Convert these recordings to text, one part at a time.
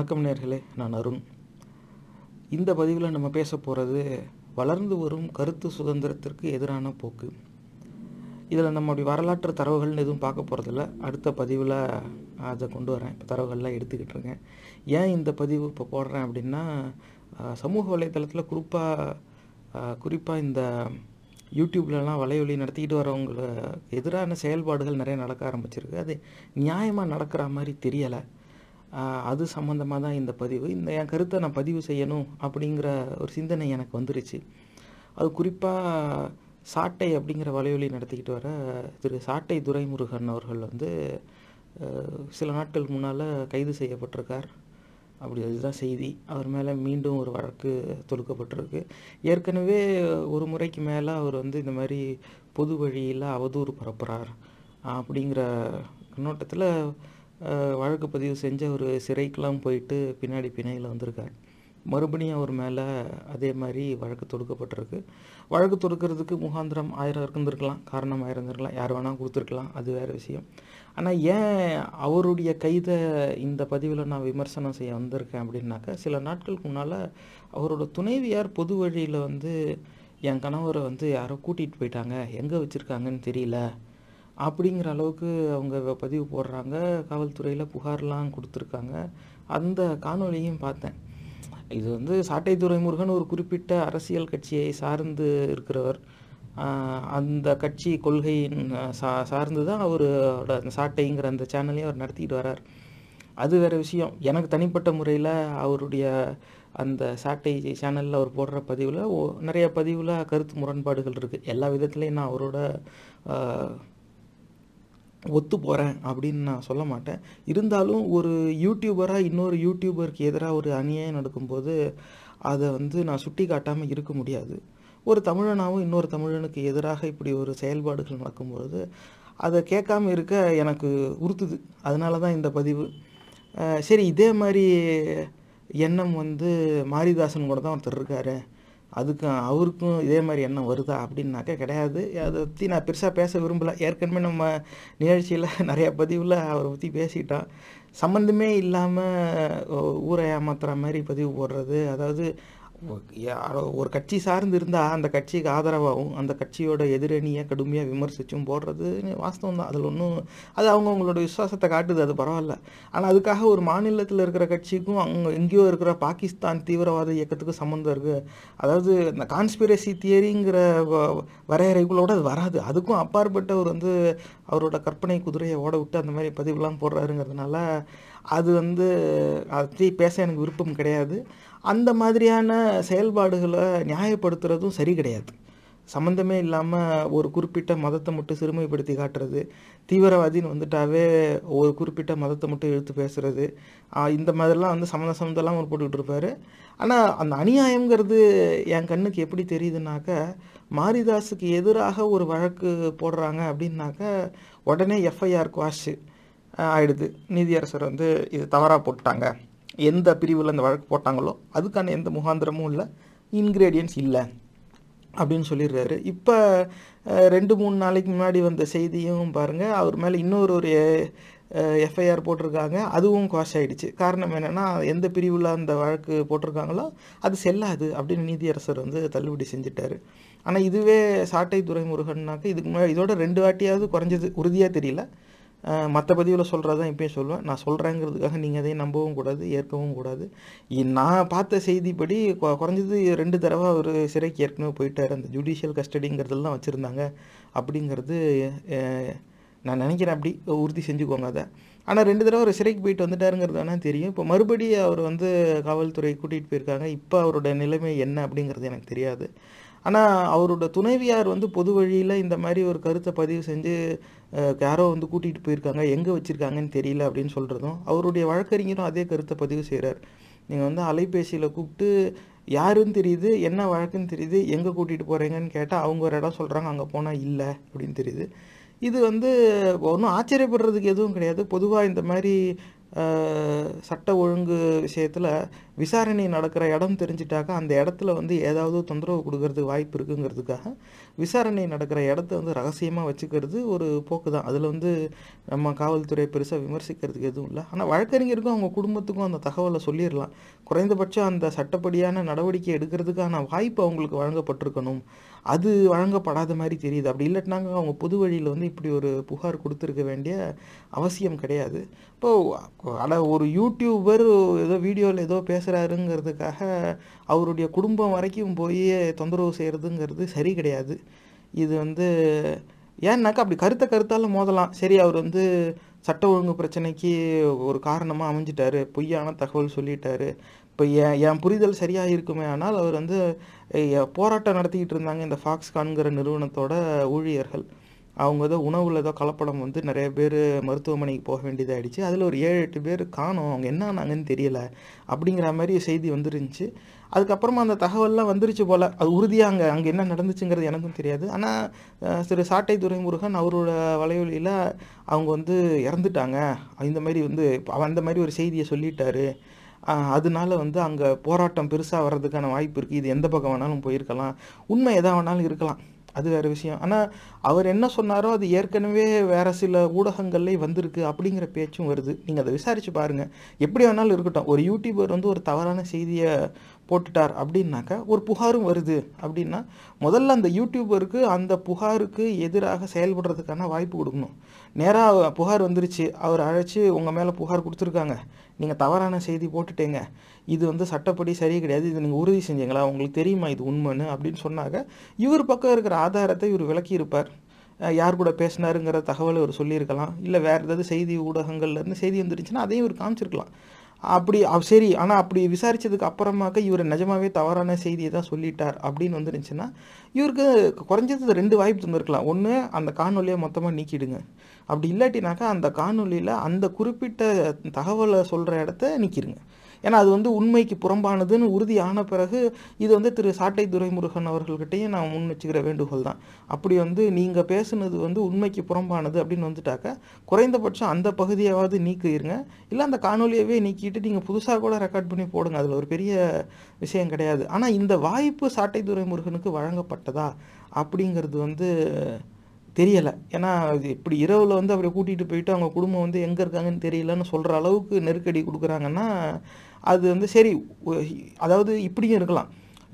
வணக்கம் நேர்களே நான் அருண். இந்த பதிவில் நம்ம பேச போகிறது வளர்ந்து வரும் கருத்து சுதந்திரத்திற்கு எதிரான போக்கு. இதில் நம்முடைய வரலாற்று தரவுகள்னு எதுவும் பார்க்க போகிறதில்ல அடுத்த பதிவில் அதை கொண்டு வரேன். இப்போ தரவுகள்லாம் எடுத்துக்கிட்டு இருக்கேன். ஏன் இந்த பதிவு இப்போ போடுறேன் அப்படின்னா சமூக வலைத்தளத்தில் குறிப்பாக குறிப்பாக இந்த யூடியூப்லலாம் வலையொலி நடத்திக்கிட்டு வரவங்களுக்கு எதிரான செயல்பாடுகள் நிறைய நடக்க ஆரம்பிச்சிருக்கு. அது நியாயமாக நடக்கிற மாதிரி தெரியலை. அது சம்மந்தமாக தான் இந்த பதிவு. இந்த என் கருத்தை நான் பதிவு செய்யணும் அப்படிங்கிற ஒரு சிந்தனை எனக்கு வந்துருச்சு. அது குறிப்பாக சாட்டை அப்படிங்கிற வலையொலி நடத்திக்கிட்டு வர திரு சாட்டை துரைமுருகன் அவர்கள் வந்து சில நாட்கள் முன்னால் கைது செய்யப்பட்டிருக்கார். அப்படி அதுதான் செய்தி. அவர் மேலே மீண்டும் ஒரு வழக்கு தொடுக்கப்பட்டிருக்கு. ஏற்கனவே ஒரு முறைக்கு மேலே அவர் வந்து இந்த மாதிரி பொது வழியில் அவதூறு பரப்புகிறார் அப்படிங்கிற கண்ணோட்டத்தில் வழக்கு பதிவு செஞ்ச ஒரு சிறைக்கெலாம் போயிட்டு பின்னாடி பிணையில் வந்திருக்கார். மறுபடியும் அவர் மேலே அதே மாதிரி வழக்கு தொடுக்கப்பட்டிருக்கு. வழக்கு தொடுக்கிறதுக்கு முகாந்திரம் ஆயிரம் இருந்திருக்கலாம் காரணம் ஆயிரம் இருந்திருக்கலாம் யார் வேணால் கொடுத்துருக்கலாம் அது வேறு விஷயம். ஆனால் ஏன் அவருடைய கைதை இந்த பதிவில் நான் விமர்சனம் செய்ய வந்திருக்கேன் அப்படின்னாக்கா சில நாட்களுக்கு முன்னால் அவரோட துணைவியார் பொது வழியில் வந்து என் கணவரை வந்து யாரோ கூட்டிகிட்டு போயிட்டாங்க எங்கே வச்சுருக்காங்கன்னு தெரியல அப்படிங்கிற அளவுக்கு அவங்க பதிவு போடுறாங்க. காவல்துறையில் புகார்லாம் கொடுத்துருக்காங்க. அந்த காணொலியும் பார்த்தேன். இது வந்து சாட்டை துறைமுருகன் ஒரு குறிப்பிட்ட அரசியல் கட்சியை சார்ந்து இருக்கிறவர். அந்த கட்சி கொள்கையின் சா சார்ந்து தான் அவரோட அந்த சாட்டைங்கிற அந்த சேனலையும் அவர் நடத்திக்கிட்டு வரார். அது வேறு விஷயம். எனக்கு தனிப்பட்ட முறையில் அவருடைய அந்த சாட்டை சேனலில் அவர் போடுற பதிவில் நிறைய பதிவில் கருத்து முரண்பாடுகள் இருக்குது எல்லா விதத்துலேயும் நான் அவரோட ஒத்து போகிறேன் அப்படின்னு நான் சொல்ல மாட்டேன். இருந்தாலும் ஒரு யூடியூபராக இன்னொரு யூடியூபருக்கு எதிராக ஒரு அநியாயம் நடக்கும்போது அதை வந்து நான் சுட்டி காட்டாமல் இருக்க முடியாது. ஒரு தமிழனாகவும் இன்னொரு தமிழனுக்கு எதிராக இப்படி ஒரு செயல்பாடுகள் நடக்கும்பொழுது அதை கேட்காம இருக்க எனக்கு உறுத்துது. அதனால தான் இந்த பதிவு. சரி இதே மாதிரி எண்ணம் வந்து மாரிதாசன் கூட தான் ஒருத்தர் இருக்காரு. அதுக்கு அவருக்கும் இதே மாதிரி எண்ணம் வருதா அப்படின்னாக்கா கிடையாது. அதை பற்றி நான் பெருசாக பேச விரும்பல. ஏற்கனவே நம்ம நிகழ்ச்சியில் நிறைய பதிவில் அவரை பற்றி பேசிட்டோம். சம்மந்தமே இல்லாமல் ஊரை ஏமாத்துற மாதிரி பதிவு போடுறது அதாவது யாரோ ஒரு கட்சி சார்ந்து இருந்தால் அந்த கட்சிக்கு ஆதரவாகவும் அந்த கட்சியோட எதிரணியை கடுமையாக விமர்சிச்சும் போடுறது வாஸ்தவம் தான். அதில் ஒன்றும் அது அவங்கவுங்களோட விசுவாசத்தை காட்டுது அது பரவாயில்ல. ஆனால் அதுக்காக ஒரு மாநிலத்தில் இருக்கிற கட்சிக்கும் அங்கே எங்கேயோ இருக்கிற பாகிஸ்தான் தீவிரவாத இயக்கத்துக்கும் சம்மந்தம் இருக்குது அதாவது இந்த கான்ஸ்பிரசி தியரிங்கிற வரையறைகளோடு அது வராது. அதுக்கும் அப்பாற்பட்டவர் வந்து அவரோட கற்பனை குதிரையை ஓட விட்டு அந்த மாதிரி பதிவுலாம் போடுறாருங்கிறதுனால அது வந்து அதை பேச எனக்கு விருப்பம் கிடையாது. அந்த மாதிரியான செயல்பாடுகளை நியாயப்படுத்துறதும் சரி கிடையாது. சம்மந்தமே இல்லாமல் ஒரு குறிப்பிட்ட மதத்தை மட்டும் சிறுமைப்படுத்தி காட்டுறது தீவிரவாதின்னு வந்துட்டாவே ஒரு குறிப்பிட்ட மதத்தை மட்டும் எடுத்து பேசுறது இந்த மாதிரிலாம் வந்து சம்மந்த சம்மந்தெல்லாம் அவர் போட்டுக்கிட்டு இருப்பாரு. ஆனால் அந்த அநியாயம்ங்கிறது என் கண்ணுக்கு எப்படி தெரியுதுனாக்க மாரிதாஸுக்கு எதிராக ஒரு வழக்கு போடுறாங்க அப்படின்னாக்க உடனே எஃப்ஐஆர் குவாஷ் ஆயிடுது. நீதியரசர் வந்து இது தவறாக போட்டாங்க எந்த பிரிவில் அந்த வழக்கு போட்டாங்களோ அதுக்கான எந்த முகாந்திரமும் இல்லை இன்க்ரீடியன்ஸ் இல்லை அப்படின்னு சொல்லிடுறாரு. இப்போ ரெண்டு மூணு நாளைக்கு முன்னாடி வந்த செய்தியும் பாருங்கள் அவர் மேலே இன்னொரு ஒரு எஃப்ஐஆர் போட்டிருக்காங்க. அதுவும் குவாஷ் ஆகிடுச்சு காரணம் என்னென்னா எந்த பிரிவில் அந்த வழக்கு போட்டிருக்காங்களோ அது செல்லாது அப்படின்னு நீதியரசர் வந்து தள்ளுபடி செஞ்சுட்டார். ஆனால் இதுவே சாட்டை துறைமுருகன்னாக்க இதுக்கு முன்னாடி இதோட ரெண்டு வாட்டியாவது குறைஞ்சது. உறுதியாக தெரியல. மற்ற பதிவில் சொல்கிறதான் இப்பயும் சொல்லுவேன். நான் சொல்கிறேங்கிறதுக்காக நீங்கள் அதையும் நம்பவும் கூடாது ஏற்கவும் கூடாது. நான் பார்த்த செய்திப்படி கொ- குறைஞ்சது ரெண்டு தடவை அவர் சிறைக்கு ஏற்கனவே போயிட்டார். அந்த ஜுடிஷியல் கஸ்டடிங்கிறதெல்லாம் வச்சுருந்தாங்க. அப்படிங்கிறது நான் நினைக்கிறேன் அப்படி உறுதி செஞ்சுக்கோங்க அதை. ஆனால் ரெண்டு தடவை அவர் சிறைக்கு போயிட்டு வந்துட்டாருங்கிறது வேணால் தெரியும். இப்போ மறுபடியும் அவர் வந்து காவல்துறை கூட்டிகிட்டு போயிருக்காங்க. இப்போ அவரோட நிலைமை என்ன அப்படிங்கிறது எனக்கு தெரியாது. ஆனால் அவரோட துணைவியார் வந்து பொது வழியில் இந்த மாதிரி ஒரு கருத்தை பதிவு செஞ்சு யாரோ வந்து கூட்டிகிட்டு போயிருக்காங்க. எங்கே வச்சுருக்காங்கன்னு தெரியல அப்படின்னு சொல்கிறதும் அவருடைய வழக்கறிஞரும் அதே கருத்தை பதிவு செய்கிறார் நீங்கள் வந்து அலைபேசியில் கூப்பிட்டு யாருன்னு தெரியுது? என்ன வழக்குன்னு தெரியுது? எங்கே கூட்டிகிட்டு போகிறீங்கன்னு கேட்டால் அவங்க ஒரு இடம் சொல்கிறாங்க அங்கே போனால் இல்லை அப்படின்னு தெரியுது. இது வந்து ஒன்றும் ஆச்சரியப்படுறதுக்கு எதுவும் கிடையாது. பொதுவாக இந்த மாதிரி சட்ட ஒழுங்கு விஷயத்தில் விசாரணை நடக்கிற இடம் தெரிஞ்சிட்டாக்கா அந்த இடத்துல வந்து ஏதாவது தொந்தரவு கொடுக்கறதுக்கு வாய்ப்பு இருக்குங்கிறதுக்காக விசாரணை நடக்கிற இடத்த வந்து ரகசியமாக வச்சுக்கிறது ஒரு போக்கு தான். அதில் வந்து நம்ம காவல்துறை பெருசாக விமர்சிக்கிறதுக்கு எதுவும் இல்லை. ஆனால் வழக்கறிஞருக்கும் அவங்க குடும்பத்துக்கும் அந்த தகவலை சொல்லிடலாம். குறைந்தபட்சம் அந்த சட்டப்படியான நடவடிக்கை எடுக்கிறதுக்கான வாய்ப்பு அவங்களுக்கு வழங்கப்பட்டிருக்கணும். அது வழங்கப்படாத மாதிரி தெரியுது. அப்படி இல்லாட்டினாங்க அவங்க பொது வழியில் வந்து இப்படி ஒரு புகார் கொடுத்துருக்க வேண்டிய அவசியம் கிடையாது. இப்போ ஆனால் ஒரு யூடியூபர் ஏதோ வீடியோவில் ஏதோ பேசுகிறாருங்கிறதுக்காக அவருடைய குடும்பம் வரைக்கும் போய் தொந்தரவு செய்கிறதுங்கிறது சரி கிடையாது. இது வந்து ஏன்னாக்கா அப்படி கருத்தை கருத்தால் மோதலாம். சரி அவர் வந்து சட்ட ஒழுங்கு பிரச்சனைக்கு ஒரு காரணமாக அமைஞ்சிட்டாரு. பொய்யான தகவல் சொல்லிட்டாரு. இப்போ என் என் புரிதல் சரியாக இருக்குமே ஆனால் அவர் வந்து போராட்டம் நடத்திக்கிட்டு இருந்தாங்க இந்த ஃபாக்ஸ்கான்கிற நிறுவனத்தோட ஊழியர்கள். அவங்க ஏதோ உணவில் ஏதோ கலப்படம் வந்து நிறைய பேர் மருத்துவமனைக்கு போக வேண்டியதாகிடுச்சு அதில் ஒரு ஏழு எட்டு பேர் காணும். அவங்க என்ன ஆனாங்கன்னு தெரியல. அப்படிங்கிற மாதிரி செய்தி வந்துருந்துச்சு. அதுக்கப்புறமா அந்த தகவல்லாம் வந்துருச்சு போல். அது உறுதியாக அங்கே அங்கே என்ன நடந்துச்சுங்கிறது எனக்கும் தெரியாது. ஆனால் திரு சாட்டை துரைமுருகன் அவரோட வலையொலியில் அவங்க வந்து இறந்துட்டாங்க. இந்த மாதிரி வந்து அந்த மாதிரி ஒரு செய்தியை சொல்லிட்டாரு. அதனால வந்து அங்கே போராட்டம் பெருசாக வர்றதுக்கான வாய்ப்பு இருக்குது இது எந்த பக்கம் வேணாலும் போயிருக்கலாம். உண்மை எதா வேணாலும் இருக்கலாம். அது வேறு விஷயம். ஆனால் அவர் என்ன சொன்னாரோ அது ஏற்கனவே வேறு சில ஊடகங்கள்லேயே வந்திருக்கு அப்படிங்கிற பேச்சும் வருது. நீங்கள் அதை விசாரித்து பாருங்கள் எப்படி வேணாலும் இருக்கட்டும். ஒரு யூடியூபர் வந்து ஒரு தவறான செய்தியை போட்டுட்டார் அப்படின்னாக்கா ஒரு புகாரும் வருது. அப்படின்னா முதல்ல அந்த யூடியூபருக்கு அந்த புகாருக்கு எதிராக செயல்படுறதுக்கான வாய்ப்பு கொடுக்கணும். நேராக புகார் வந்துருச்சு. அவர் அழைச்சி உங்கள் மேலே புகார் கொடுத்துருக்காங்க. நீங்கள் தவறான செய்தி போட்டுட்டீங்க. இது வந்து சட்டப்படி சரி கிடையாது. இது நீங்கள் உறுதி செஞ்சீங்களா? உங்களுக்கு தெரியுமா? இது உண்மைன்னு அப்படின்னு சொன்னாங்க இவர் பக்கம் இருக்கிற ஆதாரத்தை இவர் விளக்கி இருப்பார். யார் கூட பேசினாருங்கிற தகவலை இவர் சொல்லியிருக்கலாம். இல்லை வேறு ஏதாவது செய்தி ஊடகங்கள்லேருந்து செய்தி வந்துருச்சுன்னா அதையும் இவர் காமிச்சிருக்கலாம். அப்படி சரி ஆனால் அப்படி விசாரித்ததுக்கு அப்புறமாக்க இவர் நிஜமாவே தவறான செய்தியை தான் சொல்லிட்டார் அப்படின்னு வந்துருந்துச்சுன்னா இவருக்கு குறைஞ்சது ரெண்டு வாய்ப்பு தந்திருக்கலாம். ஒன்று அந்த காணொலியை மொத்தமாக நீக்கிடுங்க. அப்படி இல்லாட்டினாக்கா அந்த காணொலியில் அந்த குறிப்பிட்ட தகவலை சொல்கிற இடத்த நீக்கிடுங்க. ஏன்னா அது வந்து உண்மைக்கு புறம்பானதுன்னு உறுதியான பிறகு இது வந்து திரு சாட்டை துரைமுருகன் அவர்கள்கிட்டயும் நான் முன் வச்சுக்கிற வேண்டுகோள் தான். அப்படி வந்து நீங்கள் பேசுனது வந்து உண்மைக்கு புறம்பானது அப்படின்னு வந்துட்டாக்க குறைந்தபட்சம் அந்த பகுதியாவது நீக்கிடுங்க இல்லை அந்த காணொலியவே நீக்கிட்டு நீங்கள் புதுசாக கூட ரெக்கார்ட் பண்ணி போடுங்க. அதில் ஒரு பெரிய விஷயம் கிடையாது. ஆனால் இந்த வாய்ப்பு சாட்டை துரைமுருகனுக்கு வழங்கப்பட்டதா அப்படிங்கிறது வந்து தெரியலை. ஏன்னா இப்படி இரவில் வந்து அவரை கூட்டிகிட்டு போயிட்டு அவங்க குடும்பம் வந்து எங்கே இருக்காங்கன்னு தெரியலன்னு சொல்கிற அளவுக்கு நெருக்கடி கொடுக்குறாங்கன்னா அது வந்து சரி அதாவது இப்படியும் இருக்கலாம்.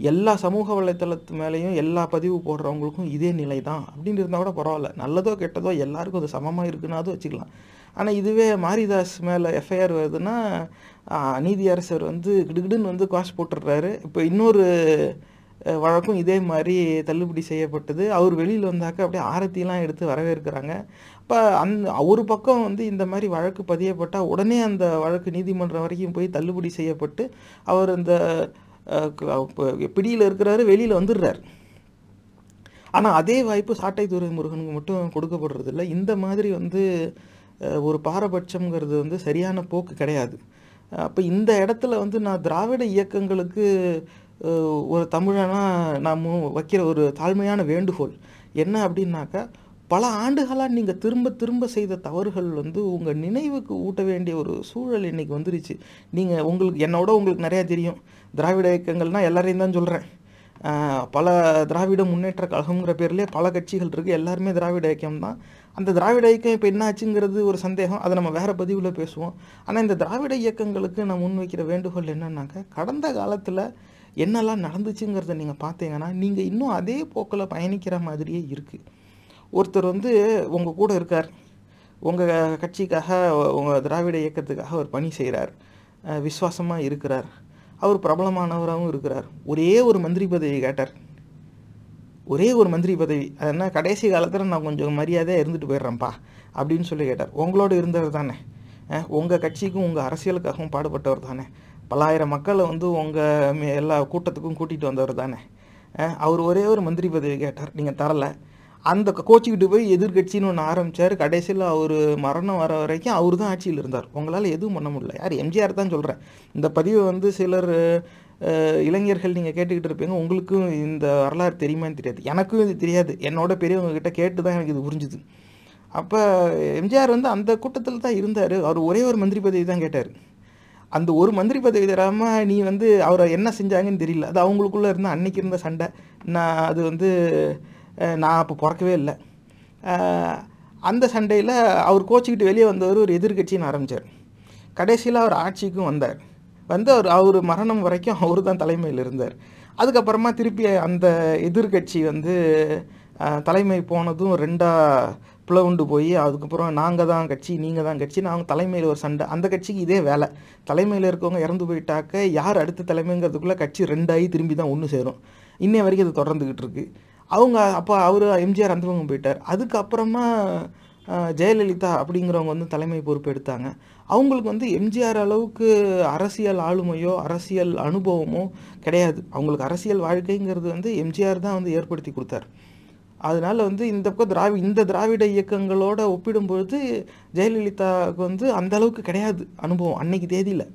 எல்லா சமூக வலைத்தளத்து மேலேயும் எல்லா பதிவு போடுறவங்களுக்கும் இதே நிலை தான் அப்படின்னு இருந்தால் கூட பரவாயில்ல. நல்லதோ கெட்டதோ எல்லாருக்கும் அது சமமாக இருக்குன்னாவது வச்சுக்கலாம். ஆனால் இதுவே மாரிதாஸ் மேலே எஃப்ஐஆர் வருதுன்னா ஆ, நீதியரசர் வந்து கிடுகிடுன்னு வந்து காசு போட்டுடுறாரு. இப்போ இன்னொரு வழக்கும் இதே மாதிரி தள்ளுபடி செய்யப்பட்டது. அவர் வெளியில் வந்தாக்க அப்படியே ஆரத்திலாம் எடுத்து வரவேற்கிறாங்க. இப்போ அந்த ஒரு பக்கம் வந்து இந்த மாதிரி வழக்கு பதியப்பட்டால் உடனே அந்த வழக்கு நீதிமன்றம் வரைக்கும் போய் தள்ளுபடி செய்யப்பட்டு அவர் அந்த பிடியில் இருக்கிறாரு வெளியில் வந்துடுறார். ஆனால் அதே வாய்ப்பு சாட்டை துரைமுருகனுக்கு மட்டும் கொடுக்கப்படுறது இல்லை. இந்த மாதிரி வந்து ஒரு பாரபட்சம்ங்கிறது வந்து சரியான போக்கு கிடையாது. அப்போ இந்த இடத்துல வந்து நான் திராவிட இயக்கங்களுக்கு ஒரு தமிழனா நாம் வைக்கிற ஒரு தாழ்மையான வேண்டுகோள். என்ன அப்படின்னாக்கா பல ஆண்டுகளாக நீங்கள் திரும்ப திரும்ப செய்த தவறுகள் வந்து உங்கள் நினைவுக்கு ஊட்ட வேண்டிய ஒரு சூழல் இன்றைக்கி வந்துருச்சு. நீங்கள் உங்களுக்கு என்னோட உங்களுக்கு நிறையா தெரியும். திராவிட இயக்கங்கள்னால் எல்லாரையும் தான் சொல்கிறேன் பல திராவிட முன்னேற்ற கழகம்ங்கிற பேர்லேயே பல கட்சிகள் இருக்குது எல்லாருமே திராவிட இயக்கம் தான். அந்த திராவிட இயக்கம் இப்போ என்ன ஆச்சுங்கிறது ஒரு சந்தேகம். அதை நம்ம வேறு பதிவில் பேசுவோம். ஆனால் இந்த திராவிட இயக்கங்களுக்கு நான் முன்வைக்கிற வேண்டுகோள் என்னன்னாக்கா கடந்த காலத்தில் என்னெல்லாம் நடந்துச்சுங்கிறத நீங்கள் பார்த்தீங்கன்னா நீங்கள் இன்னும் அதே போக்கில் பயணிக்கிற மாதிரியே இருக்குது ஒருத்தர் வந்து உங்கள் கூட இருக்கார். உங்கள் கட்சிக்காக உங்கள் திராவிட இயக்கத்துக்காக அவர் பணி செய்கிறார் விசுவாசமாக இருக்கிறார். அவர் பிரபலமானவராகவும் இருக்கிறார். ஒரே ஒரு மந்திரி பதவி கேட்டார். ஒரே ஒரு மந்திரி பதவி. அதனால் கடைசி காலத்தில் நான் கொஞ்சம் மரியாதையாக இருந்துட்டு போயிடுறேன்ப்பா அப்படின்னு சொல்லி கேட்டார். உங்களோட இருந்தவர் தானே. உங்கள் கட்சிக்கும் உங்கள் அரசியலுக்காகவும் பாடுபட்டவர் தானே. பல்லாயிரம் மக்களை வந்து உங்கள் எல்லா கூட்டத்துக்கும் கூட்டிகிட்டு வந்தவர் தானே. அவர் ஒரே ஒரு மந்திரி பதவி கேட்டார் நீங்கள் தரலை. அந்த கோச்சிக்கிட்டு போய் எதிர்க்கட்சின்னு ஒன்று ஆரம்பித்தார் கடைசியில் அவர் மரணம் வர வரைக்கும் அவர் தான் ஆட்சியில் இருந்தார். உங்களால் எதுவும் பண்ண முடியல. யார்? எம்ஜிஆர் தான் சொல்கிறேன் இந்த பதிவை வந்து சிலர் இளைஞர்கள் நீங்கள் கேட்டுக்கிட்டு இருப்பீங்க. உங்களுக்கும் இந்த வரலாறு தெரியுமான்னு தெரியாது. எனக்கும் இது தெரியாது. என்னோட பெரியவங்க கிட்ட கேட்டு தான் எனக்கு இது புரிஞ்சுது. அப்போ எம்ஜிஆர் வந்து அந்த கூட்டத்தில் தான் இருந்தார். அவர் ஒரே ஒரு மந்திரி பதவி தான் கேட்டார். அந்த ஒரு மந்திரி பதவி தராமல் நீ வந்து அவரை என்ன செஞ்சாங்கன்னு தெரியல. அது அவங்களுக்குள்ளே இருந்த அன்னைக்கு இருந்த சண்டை. நான் அது வந்து நான் அப்போ பிறக்கவே இல்லை. அந்த சண்டையில் அவர் கோச்சிக்கிட்டு வெளியே வந்தவர் ஒரு எதிர்கட்சின்னு ஆரம்பித்தார் கடைசியில் அவர் ஆட்சிக்கும் வந்தார். வந்து அவர் அவர் மரணம் வரைக்கும் அவர் தான் தலைமையில் இருந்தார். அதுக்கப்புறமா திருப்பி அந்த எதிர்கட்சி வந்து தலைமை போனதும் ரெண்டாக பிளவுண்டு போய் அதுக்கப்புறம் நாங்கள் தான் கட்சி நீங்கள் தான் கட்சி அவங்க தலைமையில் ஒரு சண்டை. அந்த கட்சிக்கு இதே வேலை. தலைமையில் இருக்கவங்க இறந்து போயிட்டாக்க யார் அடுத்த தலைமைங்கிறதுக்குள்ளே கட்சி ரெண்டாகி திரும்பி தான் ஒன்று சேரும். இன்னைய வரைக்கும் அது தொடர்ந்துக்கிட்டு இருக்கு. அவங்க அப்போ அவர் எம்ஜிஆர் அந்த பக்கம் போயிட்டார். அதுக்கப்புறமா ஜெயலலிதா அப்படிங்கிறவங்க வந்து தலைமை பொறுப்பு எடுத்தாங்க. அவங்களுக்கு வந்து எம்ஜிஆர் அளவுக்கு அரசியல் ஆளுமையோ அரசியல் அனுபவமோ கிடையாது. அவங்களுக்கு அரசியல் வாழ்க்கைங்கிறது வந்து எம்ஜிஆர் தான் வந்து ஏற்படுத்தி கொடுத்தார். அதனால் வந்து இந்த பக்கம் திராவி இந்த திராவிட இயக்கங்களோட ஒப்பிடும்பொழுது ஜெயலலிதாவுக்கு வந்து அந்த அளவுக்கு கிடையாது அனுபவம் அன்னைக்கு தேதியில்.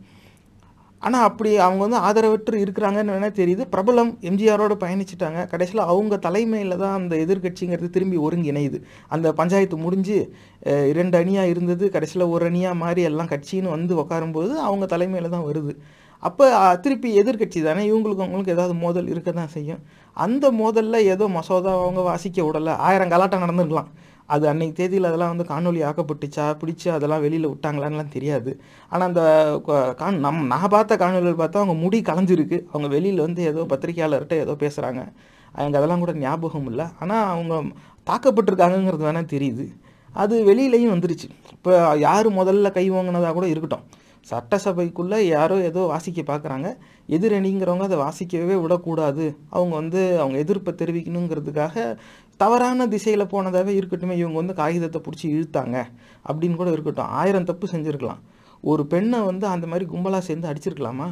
ஆனால் அப்படி அவங்க வந்து ஆதரவற்று இருக்கிறாங்கன்னு வேணால் தெரியுது. பிரபலம் எம்ஜிஆரோட பயணிச்சிட்டாங்க. கடைசியில் அவங்க தலைமையில் தான் அந்த எதிர்க்கட்சிங்கிறது திரும்பி ஒருங்கிணையுது. அந்த பஞ்சாயத்து முடிஞ்சு இரண்டு அணியாக இருந்தது. கடைசியில் ஒரு அணியாக மாறி எல்லாம் கட்சின்னு வந்து உட்காரும்போது அவங்க தலைமையில் தான் வருது. அப்போ திருப்பி எதிர்க்கட்சி தானே? இவங்களுக்கு அவங்களுக்கு ஏதாவது மோதல் இருக்க தான் செய்யும். அந்த மோதலில் ஏதோ மசோதா அவங்க வாசிக்க விடலை. ஆயிரம் கலாட்டம் நடந்துக்கலாம் அது அன்னைக்கு தேதியில் அதெல்லாம் வந்து காணொலி ஆக்கப்பட்டுச்சா பிடிச்சி அதெல்லாம் வெளியில் விட்டாங்களான்லாம் தெரியாது. ஆனால் அந்த கொ- காண் நம் நான் பார்த்த காணொலிகள் பார்த்தா அவங்க முடி கலைஞ்சிருக்கு அவங்க வெளியில் வந்து ஏதோ பத்திரிக்கையாளர்கிட்ட ஏதோ பேசுகிறாங்க எனக்கு அதெல்லாம் கூட ஞாபகம் இல்லை. ஆனால் அவங்க தாக்கப்பட்டிருக்காங்கங்கிறது வேணால் தெரியுது. அது வெளியிலையும் வந்துருச்சு. இப்போ யார் முதல்ல கை வாங்கினதாக கூட இருக்கட்டும். சட்டசபைக்குள்ளே யாரோ ஏதோ வாசிக்க பார்க்குறாங்க. எதிரணிங்கிறவங்க அதை வாசிக்கவே விடக்கூடாது. அவங்க வந்து அவங்க எதிர்ப்பை தெரிவிக்கணுங்கிறதுக்காக தவறான திசையில் போனதாகவே இருக்கட்டுமே இவங்க வந்து காகிதத்தை பிடிச்சி இழுத்தாங்க அப்படின்னு கூட இருக்கட்டும். ஆயிரம் தப்பு செஞ்சுருக்கலாம். ஒரு பெண்ணை வந்து அந்த மாதிரி கும்பலாக சேர்ந்து அடிச்சிருக்கலாமா?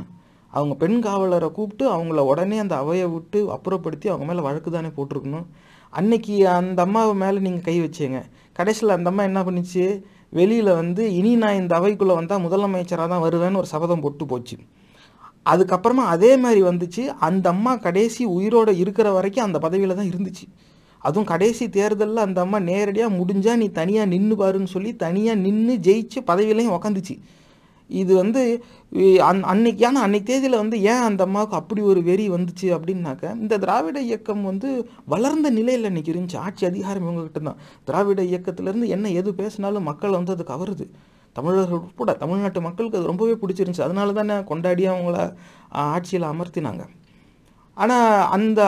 அவங்க பெண் காவலரை கூப்பிட்டு அவங்கள உடனே அந்த அவையை விட்டு அப்புறப்படுத்தி அவங்க மேலே வழக்கு தானே போட்டிருக்கணும். அன்னைக்கு அந்த அம்மாவை மேலே நீங்கள் கை வச்சீங்க. கடைசியில் அந்த அம்மா என்ன பண்ணுச்சு? வெளியில் வந்து இனி நான் இந்த அவைக்குள்ளே வந்தால் முதலமைச்சராக தான் வருவேன்னு ஒரு சபதம் போட்டு போச்சு. அதுக்கப்புறமா அதே மாதிரி வந்துச்சு. அந்த அம்மா கடைசி உயிரோட இருக்கிற வரைக்கும் அந்த பதவியில் தான் இருந்துச்சு. அதுவும் கடைசி தேர்தலில் அந்த அம்மா நேரடியாக முடிஞ்சால் நீ தனியாக நின்று பாருன்னு சொல்லி தனியாக நின்று ஜெயிச்சு பதவியிலையும் உக்காந்துச்சு. இது வந்து அந் அன் அன்னைக்கு ஏன்னா அன்னைக்கு தேதியில் வந்து ஏன் அந்த அம்மாவுக்கு அப்படி ஒரு வெறி வந்துச்சு அப்படின்னாக்க இந்த திராவிட இயக்கம் வந்து வளர்ந்த நிலையில் இன்னைக்கு இருந்துச்சு. ஆட்சி அதிகாரம் இவங்ககிட்ட தான். திராவிட இயக்கத்திலேருந்து என்ன எது பேசினாலும் மக்கள் வந்து அது கவருது தமிழர்கள் உட்பட தமிழ்நாட்டு மக்களுக்கு அது ரொம்பவே பிடிச்சிருந்துச்சு. அதனால தானே கொண்டாடி அவங்கள ஆட்சியில் அமர்த்தினாங்க. ஆனால் அந்த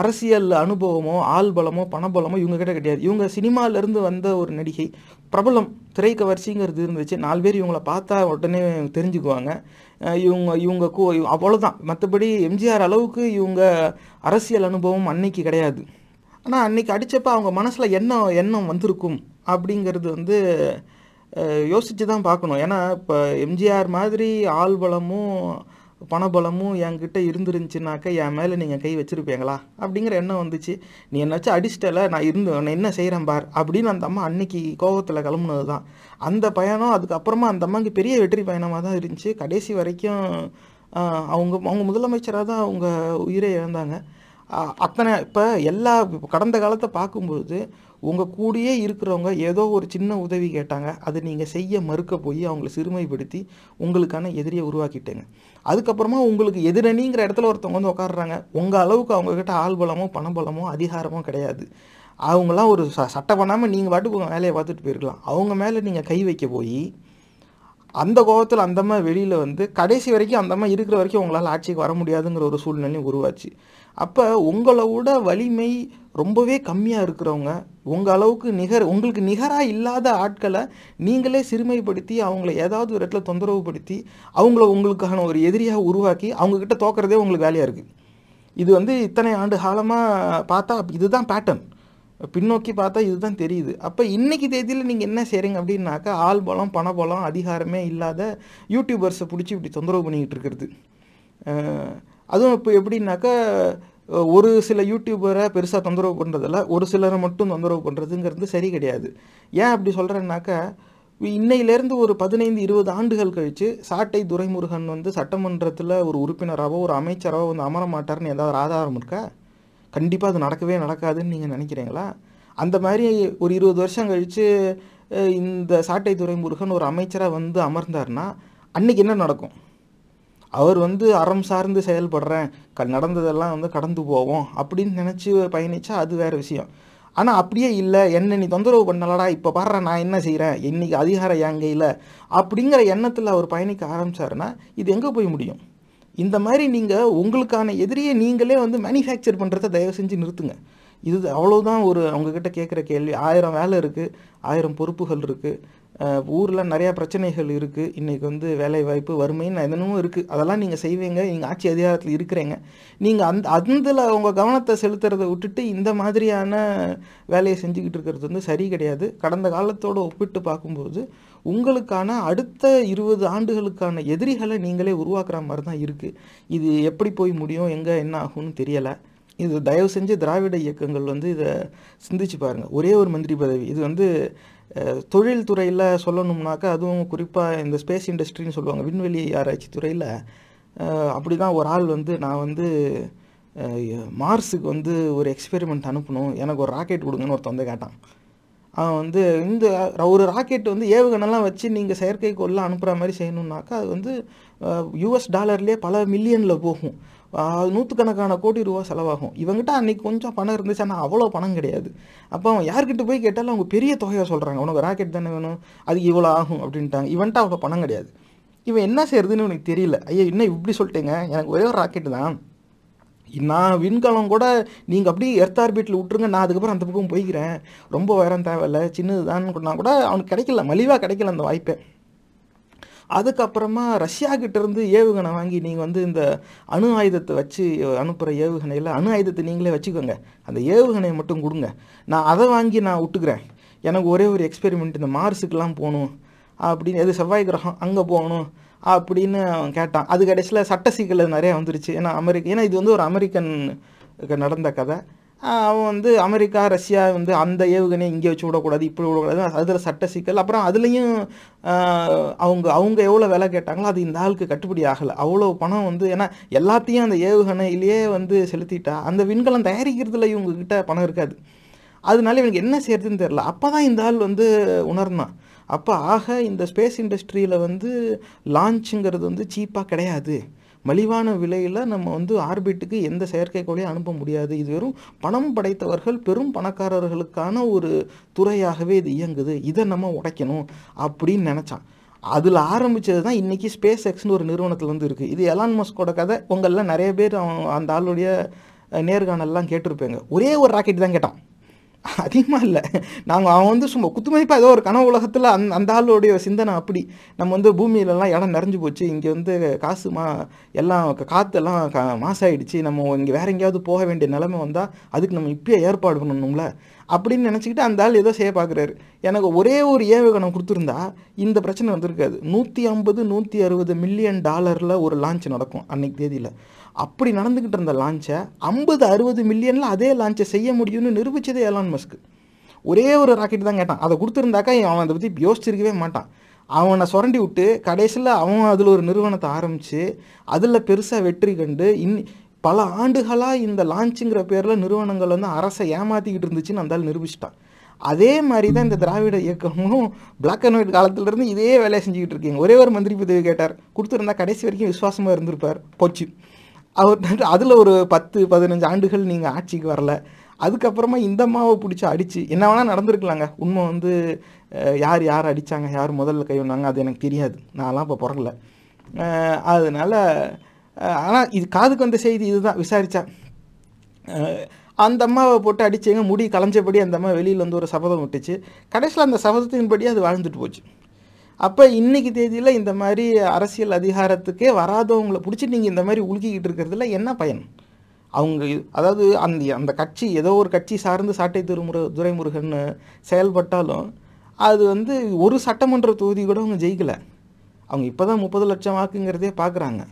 அரசியல் அனுபவமோ ஆள் பலமோ பணபலமோ இவங்க கிட்ட கிடையாது. இவங்க சினிமாவிலேருந்து வந்த ஒரு நடிகை. பிரபலம் திரைக்கவர்ச்சிங்கிறது இருந்துச்சு. நாலு பேர் இவங்கள பார்த்தா உடனே தெரிஞ்சுக்குவாங்க. இவங்க இவங்க கூ அவ்வளோதான் மற்றபடி எம்ஜிஆர் அளவுக்கு இவங்க அரசியல் அனுபவம் அன்னைக்கு கிடையாது. ஆனால் அன்னைக்கு அடித்தப்ப அவங்க மனசில் என்ன எண்ணம் வந்திருக்கும் அப்படிங்கிறது வந்து யோசித்து தான் பார்க்கணும். ஏன்னா இப்போ எம்ஜிஆர் மாதிரி ஆள் பலமும் பணபலமும் என்கிட்ட இருந்துருந்துச்சுனாக்கா என் மேலே நீங்கள் கை வச்சுருப்பீங்களா? அப்படிங்கிற எண்ணம் வந்துச்சு. நீ என்னை வச்சு அடிச்சிட்டல? நான் இருந்து நான் என்ன செய்கிறேன் பார்? அப்படின்னு அந்த அம்மா அன்னைக்கு கோபத்தில் கிளம்புனது தான் அந்த பயணம் அதுக்கப்புறமா அந்த அம்மாவுக்கு பெரிய வெற்றி பயணமாக தான் இருந்துச்சு. கடைசி வரைக்கும் அவங்க அவங்க முதலமைச்சராக தான் அவங்க உயிரை இழந்தாங்க. அத்தனை இப்போ எல்லா கடந்த காலத்தை பார்க்கும்பொழுது உங்கள் கூடயே இருக்கிறவங்க ஏதோ ஒரு சின்ன உதவி கேட்டாங்க. அதை நீங்கள் செய்ய மறுக்க போய் அவங்கள சிறுமைப்படுத்தி உங்களுக்கான எதிரியை உருவாக்கிட்டேங்க. அதுக்கப்புறமா உங்களுக்கு எதிரணிங்கிற இடத்துல ஒருத்தவங்க வந்து உட்காடுறாங்க உங்கள் அளவுக்கு அவங்கக்கிட்ட ஆள் பலமோ பணபலமோ அதிகாரமோ கிடையாது. அவங்களாம் ஒரு ச சட்டை பண்ணாமல் நீங்கள் பாட்டுக்கு உங்கள் வேலையை பார்த்துட்டு போயிருக்கலாம். அவங்க மேலே நீங்கள் கை வைக்க போய் அந்த கோபத்தில் அந்தம்மா வெளியில் வந்து கடைசி வரைக்கும் அந்தம்மா இருக்கிற வரைக்கும் உங்களால் ஆட்சிக்கு வர முடியாதுங்கிற ஒரு சூழ்நிலையும் உருவாச்சு. அப்போ உங்களை விட வலிமை ரொம்பவே கம்மியாக இருக்கிறவங்க உங்கள் அளவுக்கு நிகர் உங்களுக்கு நிகராக இல்லாத ஆட்களை நீங்களே சிறுமைப்படுத்தி அவங்கள ஏதாவது ஒரு இடத்துல தொந்தரவுப்படுத்தி அவங்கள உங்களுக்கான ஒரு எதிரியாக உருவாக்கி அவங்கக்கிட்ட தோக்கிறதே உங்களுக்கு வேலையாக இருக்குது இது வந்து இத்தனை ஆண்டு காலமாக பார்த்தா இதுதான் பேட்டர்ன் பின்னோக்கி பார்த்தா இதுதான் தெரியுது. அப்போ இன்னைக்கு தேதியில் நீங்கள் என்ன செய்கிறீங்க அப்படின்னாக்கா ஆள் பலம் பணபலம் அதிகாரமே இல்லாத யூடியூபர்ஸை பிடிச்சி இப்படி தொந்தரவு பண்ணிக்கிட்டு இருக்கிறது. அதுவும் இப்போ எப்படின்னாக்கா ஒரு சில யூடியூபரை பெருசாக தொந்தரவு பண்ணுறதில்ல ஒரு சிலரை மட்டும் தொந்தரவு பண்ணுறதுங்கிறது சரி கிடையாது. ஏன் அப்படி சொல்கிறேன்னாக்கா இன்னையிலேருந்து ஒரு பதினைந்து இருபது ஆண்டுகள் கழித்து சாட்டை துரைமுருகன் வந்து சட்டமன்றத்தில் ஒரு உறுப்பினராகவோ ஒரு அமைச்சராகவோ வந்து அமர மாட்டார்னு ஏதாவது ஒரு ஆதாரம் இருக்கா? கண்டிப்பாக அது நடக்கவே நடக்காதுன்னு நீங்கள் நினைக்கிறீங்களா? அந்த மாதிரி ஒரு இருபது வருஷம் கழித்து இந்த சாட்டை துரைமுருகன் ஒரு அமைச்சராக வந்து அமர்ந்தார்னா அன்னைக்கு என்ன நடக்கும்? அவர் வந்து அறம் சார்ந்து செயல்படுறேன் க நடந்ததெல்லாம் வந்து கடந்து போவோம் அப்படின்னு நினச்சி பயணிச்சா அது வேறு விஷயம். ஆனால் அப்படியே இல்லை என்ன நீ தொந்தரவு பண்ணலடா இப்போ பாடுற நான் என்ன செய்கிறேன் இன்னைக்கு அதிகாரம் என் கையில் அப்படிங்கிற எண்ணத்தில் அவர் பயணிக்க ஆரம்பிச்சாருன்னா இது எங்கே போய் முடியும்? இந்த மாதிரி நீங்கள் உங்களுக்கான எதிரியை நீங்களே வந்து மேனுஃபேக்சர் பண்ணுறத தயவு செஞ்சு நிறுத்துங்க. இது அவ்வளோதான் ஒரு அவங்கக்கிட்ட கேட்குற கேள்வி. ஆயிரம் வேலை இருக்குது ஆயிரம் பொறுப்புகள் இருக்குது ஊரில் நிறையா பிரச்சனைகள் இருக்குது இன்றைக்கி வந்து வேலைவாய்ப்பு வறுமைன்னு என்னென்னமோ இருக்குது அதெல்லாம் நீங்கள் செய்வீங்க. நீங்கள் ஆட்சி அதிகாரத்தில் இருக்கிறீங்க. நீங்கள் அந்த அதில் உங்கள் கவனத்தை செலுத்துறதை விட்டுட்டு இந்த மாதிரியான வேலையை செஞ்சுக்கிட்டு இருக்கிறது வந்து சரி கிடையாது. கடந்த காலத்தோடு ஒப்பிட்டு பார்க்கும்போது உங்களுக்கான அடுத்த இருபது ஆண்டுகளுக்கான எதிரிகளை நீங்களே உருவாக்குற மாதிரி தான் இருக்குது இது எப்படி போய் முடியும்? எங்கே என்ன ஆகும்னு தெரியலை. இது தயவு செஞ்சு திராவிட இயக்கங்கள் வந்து இதை சிந்திச்சு பாருங்கள் ஒரே ஒரு மந்திரி பதவி. இது வந்து தொழில் துறையில் சொல்லணும்னாக்கா அதுவும் குறிப்பாக இந்த ஸ்பேஸ் இண்டஸ்ட்ரின்னு சொல்லுவாங்க விண்வெளி ஆராய்ச்சி துறையில் அப்படி தான் ஒரு ஆள் வந்து நான் வந்து மார்ஸுக்கு வந்து ஒரு எக்ஸ்பெரிமெண்ட் அனுப்பணும். எனக்கு ஒரு ராக்கெட் கொடுங்கன்னு ஒருத்தன் வந்து கேட்டான். அவன் வந்து இந்த ஒரு ராக்கெட் வந்து ஏவுகணெல்லாம் வச்சு நீங்கள் செயற்கைக்கோள்லாம் அனுப்புகிற மாதிரி செய்யணுன்னாக்கா அது வந்து யூஎஸ் டாலர்லேயே பல மில்லியனில் போகும். நூற்றுக்கணக்கான கோடி ரூபா செலவாகும். இவங்ககிட்ட அன்றைக்கி கொஞ்சம் பணம் இருந்துச்சு ஆனால் அவ்வளோ பணம் கிடையாது. அப்போ அவன் யார்கிட்ட போய் கேட்டாலும் அவங்க பெரிய தொகையாக சொல்கிறாங்க உனக்கு ராக்கெட் தானே வேணும்? அது இவ்வளோ ஆகும் அப்படின்ட்டாங்க. இவன்ட்டு அவ்வளோ பணம் கிடையாது. இவன் என்ன செய்யறதுன்னு உனக்கு தெரியல. ஐயா இன்னும் இப்படி சொல்லிட்டேங்க. எனக்கு ஒரே ஒரு ராக்கெட் தான். நான் விண்கலம் கூட நீங்கள் அப்படியே எர்த் ஆர்பிட்டில் விட்டுருங்க நான் அதுக்கப்புறம் அந்த பக்கம் போய்க்கிறேன். ரொம்ப உயரம் தேவையில்ல சின்னது தான் கூட அவனுக்கு கிடைக்கல மலிவாக கிடைக்கல அந்த வாய்ப்பை. அதுக்கப்புறமா ரஷ்யா கிட்டேருந்து ஏவுகணை வாங்கி நீங்கள் வந்து இந்த அணு ஆயுதத்தை வச்சு அனுப்புகிற ஏவுகணையில் அணு ஆயுதத்தை நீங்களே வச்சுக்கோங்க. அந்த ஏவுகணையை மட்டும் கொடுங்க. நான் அதை வாங்கி நான் விட்டுக்கிறேன் எனக்கு ஒரே ஒரு எக்ஸ்பெரிமெண்ட் இந்த மார்ஸுக்கெலாம் போகணும். அப்படின்னு எது செவ்வாய் கிரகம் அங்கே போகணும் அப்படின்னு அவன் கேட்டான். அது கடைசியில் சட்ட சிக்கல் நிறையா வந்துருச்சு. ஏன்னா அமெரிக்க ஏன்னா இது வந்து ஒரு அமெரிக்கன் நடந்த கதை. அவன் வந்து அமெரிக்கா ரஷ்யா வந்து அந்த ஏவுகணையை இங்கே வச்சு விடக்கூடாது இப்படி விடக்கூடாது அதில் சட்ட சிக்கல். அப்புறம் அதுலேயும் அவங்க அவங்க எவ்வளோ விலை கேட்டாங்களோ அது இந்த ஆளுக்கு கட்டுப்படி ஆகலை. அவ்வளோ பணம் வந்து ஏன்னா எல்லாத்தையும் அந்த ஏவுகணையிலேயே வந்து செலுத்திட்டா அந்த விண்கலம் தயாரிக்கிறதுல இவங்கக்கிட்ட பணம் இருக்காது. அதனால இவனுக்கு என்ன செய்யறதுன்னு தெரில அப்போ தான் இந்த ஆள் வந்து உணர்ந்தான். அப்போ ஆக இந்த ஸ்பேஸ் இண்டஸ்ட்ரியில் வந்து லான்ச்சுங்கிறது வந்து சீப்பாக கிடையாது. மலிவான விலையில் நம்ம வந்து ஆர்பிட்டுக்கு எந்த செயற்கைக்கோளையும் அனுப்ப முடியாது. இது வெறும் பணம் படைத்தவர்கள் பெரும் பணக்காரர்களுக்கான ஒரு துறையாகவே இது இயங்குது. இதை நம்ம உடைக்கணும் அப்படின்னு நினச்சான். அதில் ஆரம்பித்தது தான் இன்றைக்கி ஸ்பேஸ் எக்ஸ்னு ஒரு நிறுவனத்தில் வந்து இருக்குது இது எலான் மஸ்கோட கதை. உங்களில் நிறைய பேர் அவன் அந்த ஆளுடைய நேர்காணல்லாம் கேட்டிருப்பேங்க. ஒரே ஒரு ராக்கெட் தான் கேட்டான். அதிகமாக இல்லை. நாங்கள் அவன் வந்து சும்மா குத்துமதிப்பாக ஏதோ ஒரு கனவு உலகத்தில் அந் அந்த ஆளுடைய சிந்தனை அப்படி. நம்ம வந்து பூமியிலலாம் இடம் நிறைஞ்சு போச்சு. இங்கே வந்து காசு மா எல்லாம் காற்றெல்லாம் கா மாசாயிடுச்சு. நம்ம இங்கே வேற எங்கேயாவது போக வேண்டிய நிலைமை வந்தால் அதுக்கு நம்ம இப்பயே ஏற்பாடு பண்ணணும்ல. அப்படின்னு நினச்சிக்கிட்டு அந்த ஆள் ஏதோ செய்ய பார்க்குறாரு எனக்கு ஒரே ஒரு ஏவுகணம் கொடுத்துருந்தா இந்த பிரச்சனை வந்திருக்காது. நூற்றி ஐம்பது நூற்றி அறுபது மில்லியன் டாலரில் ஒரு லான்ச் நடக்கும் அன்னைக்கு தேதியில். அப்படி நடந்துக்கிட்டு இருந்த லான்ச்சை ஐம்பது அறுபது மில்லியனில் அதே லான்ச்சை செய்ய முடியும்னு நிரூபித்ததே எலான் மஸ்க்கு ஒரே ஒரு ராக்கெட் தான் கேட்டான். அதை கொடுத்துருந்தாக்கா அவன் அதை பற்றி யோசிச்சிருக்கவே மாட்டான். அவனை சுரண்டி விட்டு கடைசியில் அவன் அதில் ஒரு நிறுவனத்தை ஆரம்பித்து அதில் பெருசாக வெற்றி கண்டு இன் பல ஆண்டுகளாக இந்த லான்ச்சுங்கிற பேரில் நிறுவனங்கள் வந்து அரசை ஏமாற்றிக்கிட்டு இருந்துச்சுன்னு அந்த நிரூபிச்சிட்டான். அதே மாதிரி தான் இந்த திராவிட இயக்கமும் பிளாக் அண்ட் ஒயிட் காலத்துலேருந்து இதே வேலையை செஞ்சுக்கிட்டு இருக்கீங்க. ஒரே ஒரு மந்திரி பதவி கேட்டார். கொடுத்துருந்தா கடைசி வரைக்கும் விசுவாசமாக இருந்திருப்பார். போச்சு. அவர் அதில் ஒரு பத்து பதினஞ்சு ஆண்டுகள் நீங்கள் ஆட்சிக்கு வரல. அதுக்கப்புறமா இந்த அம்மாவை பிடிச்சி அடித்து என்ன வேணால் நடந்திருக்கலாங்க. உண்மை வந்து யார் யார் அடித்தாங்க யார் முதல்ல கை வந்தாங்க அது எனக்கு தெரியாது. நான்லாம் இப்போ பிறக்கல. அதனால் ஆனால் இது காதுக்கு வந்த செய்தி இதுதான். விசாரித்தா அந்த அம்மாவை போட்டு அடிச்சவங்க முடி கலைஞ்சபடி அந்த அம்மா வெளியில் வந்து ஒரு சபதம் விட்டுச்சு கடைசியில் அந்த சபதத்தின்படி அது வாழ்ந்துட்டு போச்சு. அப்போ இன்றைக்கி தேதியில் இந்த மாதிரி அரசியல் அதிகாரத்துக்கே வராதவங்களை பிடிச்சி நீங்கள் இந்த மாதிரி உலுக்கிக்கிட்டு இருக்கிறதுல என்ன பயன்? அவங்க அதாவது அந்த அந்த கட்சி ஏதோ ஒரு கட்சி சார்ந்து சாட்டை திருமுரு துரைமுருகன் செயல்பட்டாலும் அது வந்து ஒரு சட்டமன்ற தொகுதி கூட அவங்க ஜெயிக்கலை. அவங்க இப்போ தான் முப்பது லட்சம் வாக்குங்கிறதே பார்க்குறாங்க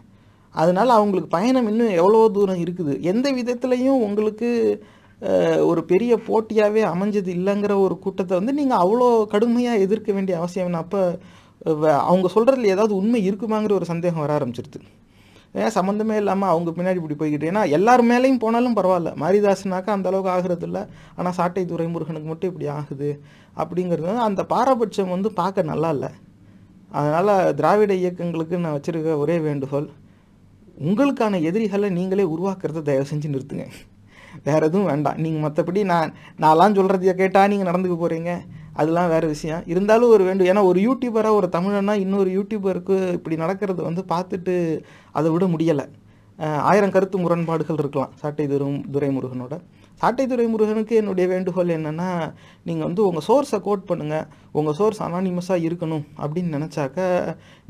அதனால் அவங்களுக்கு பயணம் இன்னும் எவ்வளோ தூரம் இருக்குது. எந்த விதத்துலையும் உங்களுக்கு ஒரு பெரிய போட்டியாகவே அமைஞ்சது இல்லைங்கிற ஒரு கூட்டத்தை வந்து நீங்கள் அவ்வளோ கடுமையாக எதிர்க்க வேண்டிய அவசியம் அப்போ அவங்க சொல்கிறதுல ஏதாவது உண்மை இருக்குமாங்கிற ஒரு சந்தேகம் வர ஆரம்பிச்சிருது. ஏன் சம்மந்தமே இல்லாமல் அவங்க பின்னாடி இப்படி போய்கிட்டு ஏன்னா எல்லார் மேலேயும் போனாலும் பரவாயில்ல. மாரிதாசனாக்கா அந்த அளவுக்கு ஆகிறது இல்லை. ஆனால் சாட்டை துரைமுருகனுக்கு மட்டும் இப்படி ஆகுது அப்படிங்கிறது அந்த பாரபட்சம் வந்து பார்க்க நல்லா இல்லை. அதனால் திராவிட இயக்கங்களுக்கு நான் வச்சுருக்க ஒரே வேண்டுகோள் உங்களுக்கான எதிரிகளை நீங்களே உருவாக்குறத தயவு செஞ்சு நிறுத்துங்க. வேறு எதுவும் வேண்டாம். நீங்கள் மற்றபடி நான் நான்லாம் சொல்கிறத கேட்டால் நீங்கள் நடந்துக்க போகிறீங்க அதெல்லாம் வேறு விஷயம். இருந்தாலும் ஒரு வேண்டும் ஏன்னா ஒரு யூடியூபராக ஒரு தமிழன்னா இன்னொரு யூடியூபருக்கு இப்படி நடக்கிறது வந்து பார்த்துட்டு அதை விட முடியலை. ஆயிரம் கருத்து முரண்பாடுகள் இருக்கலாம் சாட்டை துரை துரைமுருகனோட. சாட்டை துரைமுருகனுக்கு என்னுடைய வேண்டுகோள் என்னென்னா நீங்கள் வந்து உங்கள் சோர்ஸை கோட் பண்ணுங்கள் உங்கள் சோர்ஸ் அனானிமஸாக இருக்கணும் அப்படின்னு நினச்சாக்க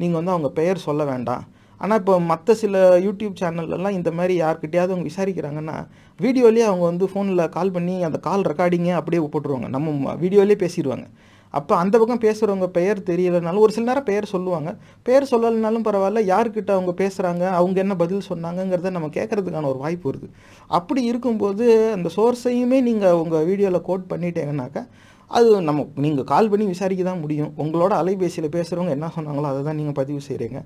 நீங்கள் வந்து அவங்க பெயர் சொல்ல வேண்டாம். ஆனால் இப்போ மற்ற சில யூடியூப் சேனல்லலாம் இந்த மாதிரி யார்கிட்டயாவது அவங்க விசாரிக்கிறாங்கன்னா வீடியோலேயே அவங்க வந்து ஃபோனில் கால் பண்ணி அந்த கால் ரெக்கார்டிங்கே அப்படியே போட்டுருவாங்க. நம்ம வீடியோலேயே பேசிடுவாங்க. அப்போ அந்த பக்கம் பேசுகிறவங்க பெயர் தெரியலைனாலும் ஒரு சில நேரம் பெயர் சொல்லுவாங்க. பெயர் சொல்லலைனாலும் பரவாயில்ல யார்கிட்ட அவங்க பேசுகிறாங்க அவங்க என்ன பதில் சொன்னாங்கங்கிறத நம்ம கேட்குறதுக்கான ஒரு வாய்ப்பு வருது. அப்படி இருக்கும்போது அந்த சோர்ஸையுமே நீங்கள் உங்கள் வீடியோவில் கோட் பண்ணிட்டீங்கன்னாக்கா அது நம்ம நீங்கள் கால் பண்ணி விசாரிக்க தான் முடியும். உங்களோட அலைபேசியில் பேசுகிறவங்க என்ன சொன்னாங்களோ அதை தான் நீங்கள் பதிவு செய்கிறீங்க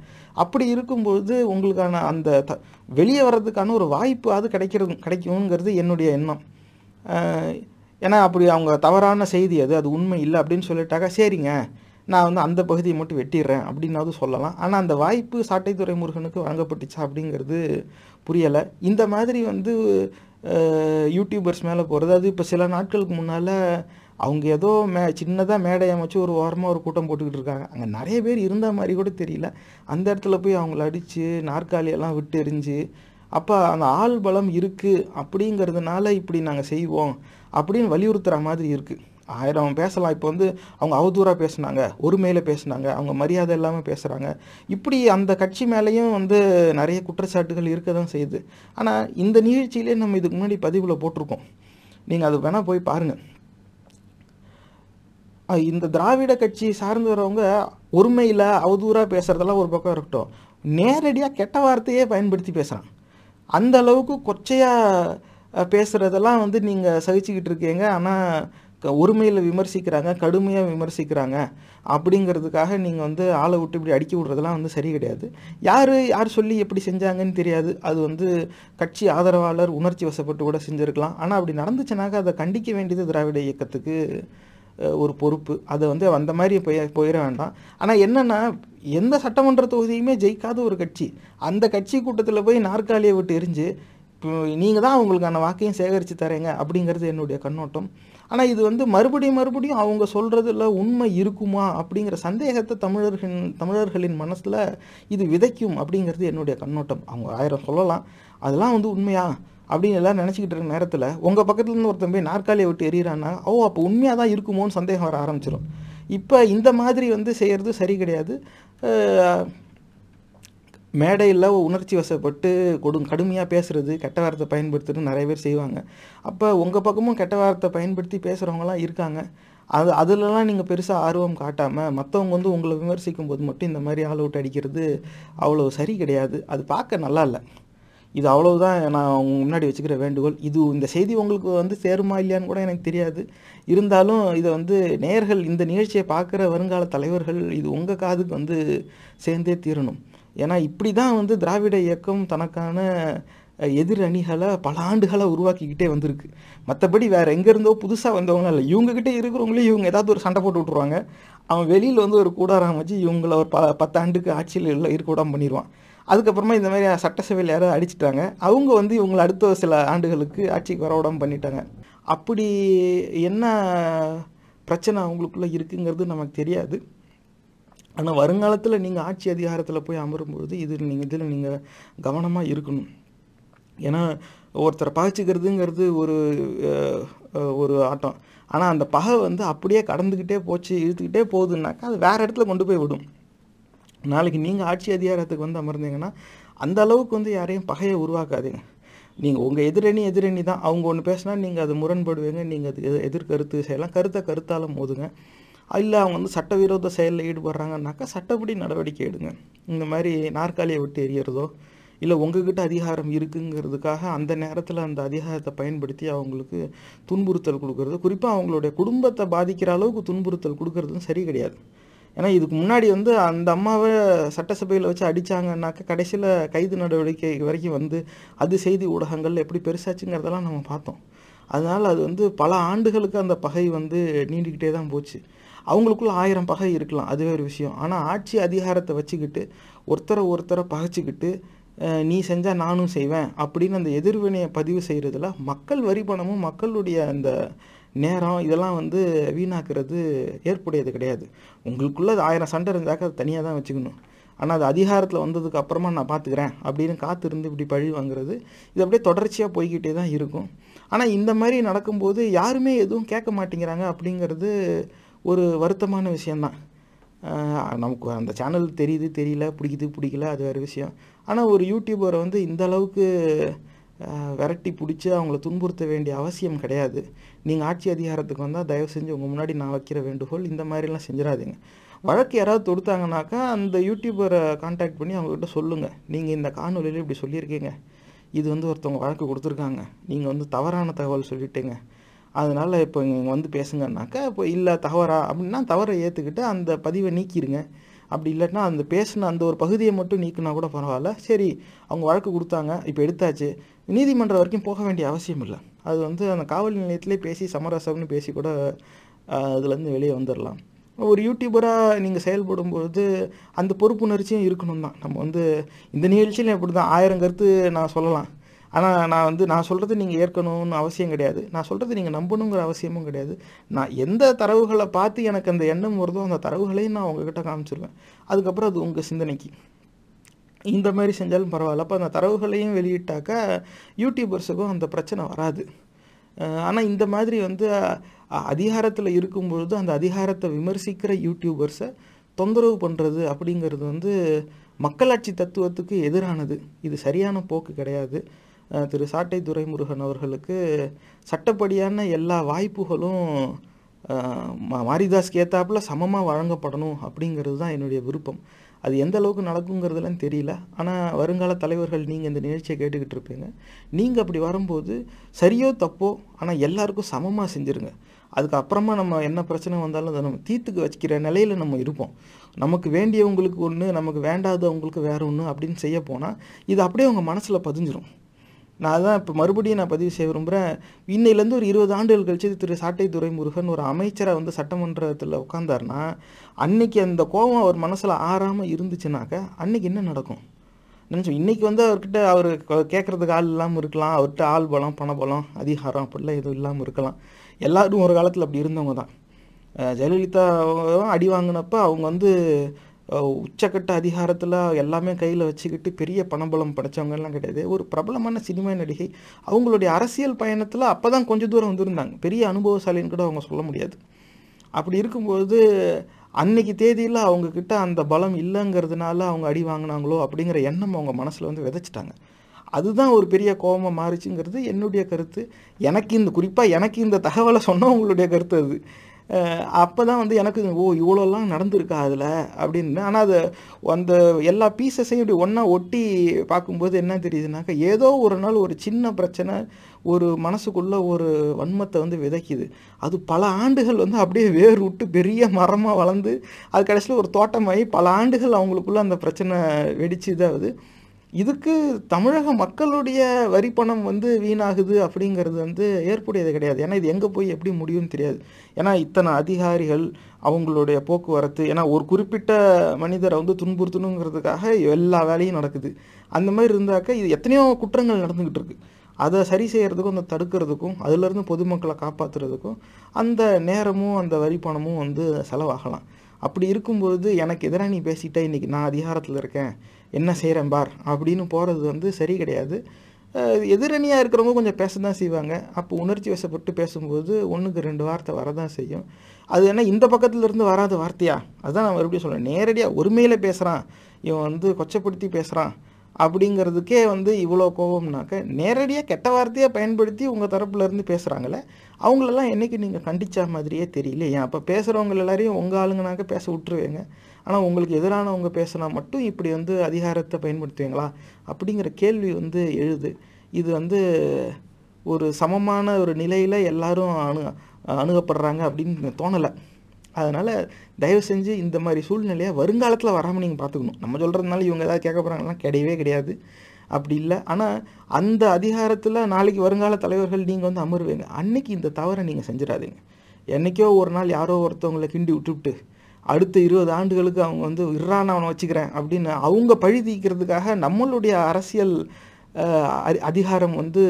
அப்படி இருக்கும்பொழுது உங்களுக்கான அந்த த வெளியே வர்றதுக்கான ஒரு வாய்ப்பு அது கிடைக்கிறது கிடைக்குங்கிறது என்னுடைய எண்ணம். ஏன்னா அப்படி அவங்க தவறான செய்தி அது அது உண்மை இல்லை அப்படின்னு சொல்லிட்டாக்கா சரிங்க நான் வந்து அந்த பகுதியை மட்டும் வெட்டிடுறேன் அப்படின்னாவது சொல்லலாம். ஆனால் அந்த வாய்ப்பு சாட்டைத்துறை முருகனுக்கு வழங்கப்பட்டுச்சா அப்படிங்கிறது புரியலை. இந்த மாதிரி வந்து யூடியூபர்ஸ் மேலே போகிறது அது இப்போ சில நாட்களுக்கு முன்னால் அவங்க ஏதோ மே சின்னதாக மேடை அமைச்சு ஒரு ஓரமாக ஒரு கூட்டம் போட்டுக்கிட்டு இருக்காங்க. அங்கே நிறைய பேர் இருந்த மாதிரி கூட தெரியல. அந்த இடத்துல போய் அவங்கள அடித்து நாற்காலியெல்லாம் விட்டு எரிஞ்சு அப்போ அந்த ஆள் பலம் இருக்குது அப்படிங்கிறதுனால இப்படி நாங்கள் செய்வோம் அப்படின்னு வலியுறுத்துகிற மாதிரி இருக்குது ஆயிரம் பேசலாம். இப்போ வந்து அவங்க அவதூறாக பேசுனாங்க ஒருமையில் பேசுனாங்க அவங்க மரியாதை இல்லாமல் பேசுகிறாங்க இப்படி அந்த கட்சி மேலேயும் வந்து நிறைய குற்றச்சாட்டுகள் இருக்க தான் செய்யுது. ஆனால் இந்த நிகழ்ச்சியிலே நம்ம இதுக்கு முன்னாடி பதிவில் போட்டிருக்கோம். நீங்கள் அது வேணால் போய் பாருங்கள் இந்த திராவிட கட்சி சார்ந்து வரவங்க ஒருமையில் அவதூறாக பேசுகிறதெல்லாம் ஒரு பக்கம் இருக்கட்டும். நேரடியாக கெட்ட வார்த்தையே பயன்படுத்தி பேசுகிறான் அந்த அளவுக்கு கொச்சையாக பேசுகிறதெல்லாம் வந்து நீங்கள் சகிச்சுக்கிட்டு இருக்கீங்க. ஆனால் ஒருமையில் விமர்சிக்கிறாங்க கடுமையாக விமர்சிக்கிறாங்க அப்படிங்கிறதுக்காக நீங்கள் வந்து ஆளை விட்டு இப்படி அடிக்க விடுறதெல்லாம் வந்து சரி கிடையாது. யார் யார் சொல்லி எப்படி செஞ்சாங்கன்னு தெரியாது. அது வந்து கட்சி ஆதரவாளர் உணர்ச்சி வசப்பட்டு கூட செஞ்சுருக்கலாம். ஆனால் அப்படி நடந்துச்சுனாக்கா அதை கண்டிக்க வேண்டியது திராவிட இயக்கத்துக்கு ஒரு பொறுப்பு. அதை வந்து அந்த மாதிரி போய் போயிட வேண்டாம். ஆனால் என்னென்னா எந்த சட்டமன்ற தொகுதியுமே ஜெயிக்காத ஒரு கட்சி. அந்த கட்சி கூட்டத்தில் போய் நாற்காலியை விட்டு எரிஞ்சு இப்போ நீங்கள் தான் அவங்களுக்கான வாக்கையும் சேகரித்து தரீங்க அப்படிங்கிறது என்னுடைய கண்ணோட்டம். ஆனால் இது வந்து மறுபடியும் மறுபடியும் அவங்க சொல்கிறதுல உண்மை இருக்குமா அப்படிங்கிற சந்தேகத்தை தமிழர்களின் தமிழர்களின் மனசில் இது விதைக்கும் அப்படிங்கிறது என்னுடைய கண்ணோட்டம். அவங்க ஆயிரம் சொல்லலாம். அதெல்லாம் வந்து உண்மையா? அப்படின்னு எல்லாம் நினச்சிக்கிட்டு இருக்க நேரத்தில் உங்கள் பக்கத்துலேருந்து ஒருத்தன் போய் நாற்காலியை விட்டு எறிகிறான்னா ஓ அப்போ உண்மையாக தான் இருக்குமோன்னு சந்தேகம் வர ஆரம்பிச்சிடும் இப்போ இந்த மாதிரி வந்து செய்கிறது சரி கிடையாது. மேடையில் உணர்ச்சி வசப்பட்டு கொடு கடுமையாக பேசுகிறது கெட்ட வார்த்தை பயன்படுத்துறது நிறைய பேர் செய்வாங்க. அப்போ உங்கள் பக்கமும் கெட்ட வார்த்தை பயன்படுத்தி பேசுகிறவங்களாம் இருக்காங்க. அது அதிலலாம் நீங்கள் பெருசாக ஆர்வம் காட்டாமல் மற்றவங்க வந்து உங்களை விமர்சிக்கும் போது மட்டும் இந்த மாதிரி ஆள் அவுட் அடிக்கிறது அவ்வளோ சரி கிடையாது. அது பார்க்க நல்லா இல்லை. இது அவ்வளவுதான். நான் உங்க முன்னாடி வச்சுக்கிற வேண்டுகோள். இது இந்த செய்தி உங்களுக்கு வந்து சேருமா இல்லையான்னு கூட எனக்கு தெரியாது. இருந்தாலும் இதை வந்து நேர்கள் இந்த நிகழ்ச்சியை பார்க்குற வருங்கால தலைவர்கள் இது உங்கள் காதுக்கு வந்து சேர்ந்தே தீரணும். ஏன்னா இப்படி தான் வந்து திராவிட இயக்கம் தனக்கான எதிர் அணிகளை பல ஆண்டுகளாக உருவாக்கிக்கிட்டே வந்திருக்கு. மற்றபடி வேறு எங்கேருந்தோ புதுசாக வந்தவங்க இல்லை. இவங்ககிட்ட இருக்கிறவங்களே இவங்க ஏதாவது ஒரு சண்டை போட்டு விட்ருவாங்க அவன் வெளியில் வந்து ஒரு கூடாரம் வச்சு இவங்கள ஒரு ப பத்தாண்டுக்கு ஆட்சியில் இல்லை இருக்க விடாமல் பண்ணிடுவான் அதுக்கப்புறமா இந்த மாதிரி சட்டசபையில் யாராவது அடிச்சிட்டாங்க. அவங்க வந்து இவங்களை அடுத்த சில ஆண்டுகளுக்கு ஆட்சிக்கு வர விடாமல் பண்ணிட்டாங்க. அப்படி என்ன பிரச்சனை அவங்களுக்குள்ளே இருக்குங்கிறது நமக்கு தெரியாது. ஆனால் வருங்காலத்தில் நீங்கள் ஆட்சி அதிகாரத்தில் போய் அமரும்பொழுது இது நீங்கள் இதில் நீங்கள் கவனமாக இருக்கணும். ஏன்னா ஒருத்தரை பகைச்சிக்கிறதுங்கிறது ஒரு ஒரு ஆட்டம். ஆனால் அந்த பகை வந்து அப்படியே கடந்துக்கிட்டே போச்சு இழுத்துக்கிட்டே போகுதுன்னாக்கா அது வேறு இடத்துல கொண்டு போய் விடும். நாளைக்கு நீங்கள் ஆட்சி அதிகாரத்துக்கு வந்து அமர்ந்தீங்கன்னா அந்த அளவுக்கு வந்து யாரையும் பகையை உருவாக்காதீங்க. நீங்கள் உங்கள் எதிரணி எதிரணி தான். அவங்க ஒன்று பேசினா நீங்கள் அது முரண்படுவீங்க நீங்கள் அது எதிர்கருத்து செய்யலாம். கருத்தை கருத்தால் மோதுங்க. இல்லை அவங்க வந்து சட்டவிரோத செயலில் ஈடுபடுறாங்கன்னாக்கா சட்டப்படி நடவடிக்கை எடுங்க. இந்த மாதிரி நாற்காலியை விட்டு எரியறதோ இல்லை உங்ககிட்ட அதிகாரம் இருக்குங்கிறதுக்காக அந்த நேரத்தில் அந்த அதிகாரத்தை பயன்படுத்தி அவங்களுக்கு துன்புறுத்தல் கொடுக்கறது குறிப்பாக அவங்களுடைய குடும்பத்தை பாதிக்கிற அளவுக்கு துன்புறுத்தல் கொடுக்கறதும் சரி கிடையாது. ஏன்னா இதுக்கு முன்னாடி வந்து அந்த அம்மாவை சட்டசபையில் வச்சு அடித்தாங்கன்னாக்க கடைசியில் கைது நடவடிக்கை வரைக்கும் வந்து அது செய்தி ஊடகங்கள் எப்படி பெருசாச்சுங்கிறதெல்லாம் நம்ம பார்த்தோம். அதனால் அது வந்து பல ஆண்டுகளுக்கு அந்த பகை வந்து நீண்டிக்கிட்டே தான் போச்சு. அவங்களுக்குள்ள ஆயிரம் பகை இருக்கலாம் அதுவே ஒரு விஷயம். ஆனால் ஆட்சி அதிகாரத்தை வச்சுக்கிட்டு ஒருத்தரை ஒருத்தரை பகைச்சிக்கிட்டு நீ செஞ்சால் நானும் செய்வேன் அப்படின்னு அந்த எதிர்வினையை பதிவு செய்கிறதுல மக்கள் வரி பணமும் மக்களுடைய அந்த நேரம் இதெல்லாம் வந்து வீணாக்குறது ஏற்புடையது கிடையாது. உங்களுக்குள்ளே அது ஆயிரம் சண்டை இருந்தாக்க அது தனியாக தான் வச்சுக்கணும். ஆனால் அது அதிகாரத்தில் வந்ததுக்கு அப்புறமா நான் பார்த்துக்கிறேன் அப்படின்னு காத்திருந்து இப்படி பழி வாங்குறது இது அப்படியே தொடர்ச்சியாக போய்கிட்டே தான் இருக்கும். ஆனால் இந்த மாதிரி நடக்கும்போது யாருமே எதுவும் கேட்க மாட்டேங்கிறாங்க அப்படிங்கிறது ஒரு வருத்தமான விஷயந்தான் நமக்கு அந்த சேனல் தெரியுது தெரியல பிடிக்குது பிடிக்கல அது வேறு விஷயம். ஆனால் ஒரு யூடியூபரை வந்து இந்த அளவுக்கு விரட்டி பிடிச்சி அவங்கள துன்புறுத்த வேண்டிய அவசியம் கிடையாது. நீங்கள் ஆட்சி அதிகாரத்துக்கு வந்தால் தயவு செஞ்சு உங்கள் முன்னாடி நான் வைக்கிற வேண்டுகோள் இந்த மாதிரிலாம் செஞ்சிடாதீங்க. வழக்கு யாராவது தொடுத்தாங்கனாக்கா அந்த யூடியூபரை காண்டாக்ட் பண்ணி அவங்கக்கிட்ட சொல்லுங்கள் நீங்கள் இந்த காணொலியில் இப்படி சொல்லியிருக்கீங்க. இது வந்து ஒருத்தவங்க வழக்கு கொடுத்துருக்காங்க. நீங்கள் வந்து தவறான தகவல் சொல்லிட்டீங்க. அதனால் இப்போ இங்கே வந்து பேசுங்கன்னாக்கா இப்போ இல்லை தவறா அப்படின்னா தவறை ஏற்றுக்கிட்டு அந்த பதிவை நீக்கிடுங்க அப்படி இல்லைன்னா அந்த பேசின அந்த ஒரு பகுதியை மட்டும் நீக்கினா கூட பரவாயில்ல. சரி அவங்க வழக்கு கொடுத்தாங்க இப்போ எடுத்தாச்சு. நீதிமன்றம் வரைக்கும் போக வேண்டிய அவசியம் இல்லை. அது வந்து அந்த காவல் நிலையத்திலே பேசி சமரசம்னு பேசி கூட அதுலேருந்து வெளியே வந்துடலாம் ஒரு யூடியூபராக நீங்கள் செயல்படும்பொழுது அந்த பொறுப்புணர்ச்சியும் இருக்கணும் தான். நம்ம வந்து இந்த நிகழ்ச்சியில் இப்படி தான் ஆயிரம் கருத்து நான் சொல்லலாம். ஆனால் நான் வந்து நான் சொல்கிறது நீங்கள் ஏற்கணும்னு அவசியம் கிடையாது. நான் சொல்கிறது நீங்கள் நம்பணுங்கிற அவசியமும் கிடையாது. நான் எந்த தரவுகளை பார்த்து எனக்கு அந்த எண்ணம் வருதோ அந்த தரவுகளையும் நான் உங்ககிட்ட காமிச்சிருவேன். அதுக்கப்புறம் அது உங்கள் சிந்தனைக்கு. இந்த மாதிரி செஞ்சாலும் பரவாயில்ல. அப்போ அந்த தரவுகளையும் வெளியிட்டாக்கா யூடியூபர்ஸுக்கும் அந்த பிரச்சனை வராது. ஆனால் இந்த மாதிரி வந்து அதிகாரத்தில் இருக்கும் பொழுது அந்த அதிகாரத்தை விமர்சிக்கிற யூடியூபர்ஸை தொந்தரவு பண்ணுறது அப்படிங்கிறது வந்து மக்களாட்சி தத்துவத்துக்கு எதிரானது. இது சரியான போக்கு கிடையாது. திரு சாட்டை துரைமுருகன் அவர்களுக்கு சட்டப்படியான எல்லா வாய்ப்புகளும் மா- மாரிதாஸ்க்கு ஏற்றாப்புல சமமாக வழங்கப்படணும் அப்படிங்கிறது தான் என்னுடைய விருப்பம். அது எந்த அளவுக்கு நடக்குங்கிறதுலாம் தெரியல. ஆனால் வருங்கால தலைவர்கள் நீங்கள் இந்த நிகழ்ச்சியை கேட்டுக்கிட்டு இருப்பீங்க. நீங்கள் அப்படி வரும்போது சரியோ தப்போ ஆனால் எல்லாருக்கும் சமமாக செஞ்சுருங்க. அதுக்கப்புறமா நம்ம என்ன பிரச்சனை வந்தாலும் அதை நம்ம தீர்த்துக்கு வச்சுக்கிற நிலையில் நம்ம இருப்போம். நமக்கு வேண்டியவங்களுக்கு ஒன்று நமக்கு வேண்டாதவங்களுக்கு வேறு ஒன்று அப்படின்னு செய்ய போனால் இது அப்படியே உங்கள் மனசில் பதிஞ்சிரும். நான் அதான் இப்போ மறுபடியும் நான் பதிவு செய்ய விரும்புகிறேன் இன்னையிலேருந்து ஒரு இருபது ஆண்டுகள் கழிச்சு திரு சாட்டை துரைமுருகன் ஒரு அமைச்சராக வந்து சட்டமன்றத்தில் உட்காந்தாருன்னா அன்னைக்கு அந்த கோபம் அவர் மனசில் ஆறாமல் இருந்துச்சுனாக்க அன்னைக்கு என்ன நடக்கும்? நினச்சோம் இன்றைக்கி வந்து அவர்கிட்ட அவர் கேட்குறதுக்கு ஆள் இல்லாமல் இருக்கலாம் அவர்கிட்ட ஆள் பலம் பணபலம் அதிகாரம் அப்படிலாம் எதுவும் இல்லாமல் இருக்கலாம். எல்லாரும் ஒரு காலத்தில் அப்படி இருந்தவங்க தான் ஜெயலலிதா அடி வாங்கினப்ப அவங்க வந்து உச்சக்கட்ட அதிகாரத்தில் எல்லாமே கையில் வச்சுக்கிட்டு பெரிய பணபலம் படைத்தவங்கலாம் கிடையாது. ஒரு பிரபலமான சினிமா நடிகை. அவங்களுடைய அரசியல் பயணத்தில் அப்போ தான் கொஞ்சம் தூரம் வந்திருந்தாங்க. பெரிய அனுபவசாலின்னு கூட அவங்க சொல்ல முடியாது. அப்படி இருக்கும்போது அன்னைக்கு தேதியில் அவங்கக்கிட்ட அந்த பலம் இல்லைங்கிறதுனால அவங்க அடி வாங்கினாங்களோ அப்படிங்கிற எண்ணம் அவங்க மனசில் வந்து விதைச்சிட்டாங்க. அதுதான் ஒரு பெரிய கோபமாக மாறுச்சுங்கிறது என்னுடைய கருத்து. எனக்கு இந்த குறிப்பாக எனக்கு இந்த தகவலை சொன்னவங்களுடைய கருத்து அது. அப்போ தான் வந்து எனக்கு ஓ இவ்வளோலாம் நடந்திருக்கா அதில்? அப்படின்னு. ஆனால் அது அந்த எல்லா பீசஸையும் இப்படி ஒன்றா ஒட்டி பார்க்கும்போது என்ன தெரியுதுனாக்கா ஏதோ ஒரு நாள் ஒரு சின்ன பிரச்சனை ஒரு மனசுக்குள்ள ஒரு வன்மத்தை வந்து விதைக்குது. அது பல ஆண்டுகள் வந்து அப்படியே வேர் விட்டு பெரிய மரமாக வளர்ந்து அது கடைசியில் ஒரு தோட்டமாகி பல ஆண்டுகள் அவங்களுக்குள்ள அந்த பிரச்சனை வெடிச்சு இதாகுது இதுக்கு தமிழக மக்களுடைய வரி பணம் வந்து வீணாகுது அப்படிங்கிறது வந்து ஏற்புடையது கிடையாது. ஏன்னா இது எங்கே போய் எப்படி முடியும்னு தெரியாது. ஏன்னா இத்தனை அதிகாரிகள் அவங்களுடைய போக்குவரத்து ஏன்னா ஒரு குறிப்பிட்ட மனிதரை வந்து துன்புறுத்தணுங்கிறதுக்காக எல்லா வேலையும் நடக்குது. அந்த மாதிரி இருந்தாக்க இது எத்தனையோ குற்றங்கள் நடந்துக்கிட்டு இருக்கு. அதை சரி செய்கிறதுக்கும் அந்த தடுக்கிறதுக்கும் அதுலேருந்து பொதுமக்களை காப்பாற்றுறதுக்கும் அந்த நேரமும் அந்த வரி பணமும் வந்து செலவாகலாம். அப்படி இருக்கும்போது எனக்கு எதிராக நீ பேசிட்ட இன்னைக்கு நான் அதிகாரத்தில் இருக்கேன். என்ன செய்கிறேன் பார் அப்படின்னு போகிறது வந்து சரி கிடையாது. எதிரணியாக இருக்கிறவங்க கொஞ்சம் பேச தான் செய்வாங்க. அப்போ உணர்ச்சி வசப்பட்டு பேசும்போது ஒன்றுக்கு ரெண்டு வார்த்தை வரதான் செய்யும். அது என்ன இந்த பக்கத்துலேருந்து வராத வார்த்தையா? அதுதான் நான் மறுபடியும் சொல்கிறேன் நேரடியாக ஒருமையில் பேசுகிறான் இவன் வந்து கொச்சப்படுத்தி பேசுகிறான் அப்படிங்கிறதுக்கே வந்து இவ்வளோ கோபம்னாக்க நேரடியாக கெட்ட வார்த்தையை பயன்படுத்தி உங்கள் தரப்புலேருந்து பேசுகிறாங்களே அவங்களெல்லாம் என்னைக்கு நீங்கள் கண்டித்த மாதிரியே தெரியல ஏன் அப்போ பேசுகிறவங்க எல்லாரையும் உங்கள் ஆளுங்கனாக்க பேச விட்டுருவேங்க ஆனால் உங்களுக்கு எதிரானவங்க பேசினா மட்டும் இப்படி வந்து அதிகாரத்தை பயன்படுத்துவீங்களா? அப்படிங்கிற கேள்வி வந்து எழுது. இது வந்து ஒரு சமமான ஒரு நிலையில் எல்லாரும் அணு அணுகப்படுறாங்க அப்படின்னு தோணலை. அதனால் தயவு செஞ்சு இந்த மாதிரி சூழ்நிலையை வருங்காலத்தில் வராமல் நீங்கள் பார்த்துக்கணும் நம்ம சொல்கிறதுனால இவங்க ஏதாவது கேட்க போகிறாங்கலாம் கிடையவே கிடையாது. அப்படி இல்லை. ஆனால் அந்த அதிகாரத்தில் நாளைக்கு வருங்கால தலைவர்கள் நீங்கள் வந்து அமருவீங்க. அன்னைக்கு இந்த தவறை நீங்கள் செஞ்சிடாதீங்க. என்றைக்கோ ஒரு நாள் யாரோ ஒருத்தவங்களை கிண்டி விட்டுவிட்டு அடுத்த இருபது ஆண்டுகளுக்கு அவங்க வந்து இறான் அவனை வச்சுக்கிறேன் அப்படின்னு அவங்க பழி தீக்கிறதுக்காக நம்மளுடைய அரசியல் அதி- அதிகாரம் வந்து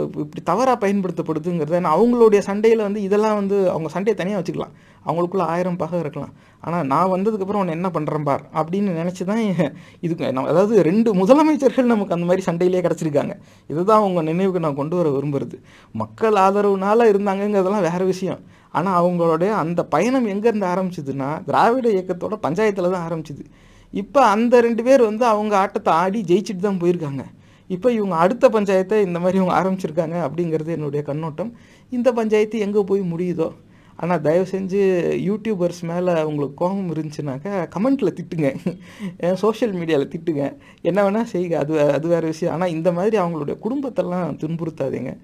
இப்படி தவறாக பயன்படுத்தப்படுதுங்கிறத நான் அவங்களுடைய சண்டையில் வந்து இதெல்லாம் வந்து அவங்க சண்டையை தனியாக வச்சுக்கலாம். அவங்களுக்குள்ள ஆயிரம் பகை இருக்கலாம். ஆனால் நான் வந்ததுக்கப்புறம் உன்னை என்ன பண்ணுறேன் பார் அப்படின்னு நினச்சி தான் இதுக்கு நம்ம அதாவது ரெண்டு முதலமைச்சர்கள் நமக்கு அந்த மாதிரி சண்டையிலே கிடச்சிருக்காங்க. இதுதான் அவங்க நினைவுக்கு நான் கொண்டு வர விரும்புறது. மக்கள் ஆதரவுனால இருந்தாங்கங்கிறதெல்லாம் வேற விஷயம். ஆனால் அவங்களுடைய அந்த பயணம் எங்கேருந்து ஆரம்பிச்சதுன்னா திராவிட இயக்கத்தோட பஞ்சாயத்தில் தான் ஆரம்பிச்சிது. இப்போ அந்த ரெண்டு பேர் வந்து அவங்க ஆட்டத்தை ஆடி ஜெயிச்சுட்டு தான் போயிருக்காங்க. இப்போ இவங்க அடுத்த பஞ்சாயத்தை இந்த மாதிரி இவங்க ஆரம்பிச்சிருக்காங்க அப்படிங்கிறது என்னுடைய கண்ணோட்டம். இந்த பஞ்சாயத்து எங்கே போய் முடியுதோ? ஆனால் தயவு செஞ்சு யூடியூபர்ஸ் மேலே உங்களுக்கு கோபம் இருந்துச்சுனாக்கா கமெண்ட்டில் திட்டுங்க. சோஷியல் மீடியாவில் திட்டுங்க. என்ன வேணால் செய்யுங்க. அது வே- அது வேறு விஷயம். ஆனால் இந்த மாதிரி அவங்களுடைய குடும்பத்தெல்லாம் துன்புறுத்தாதீங்க.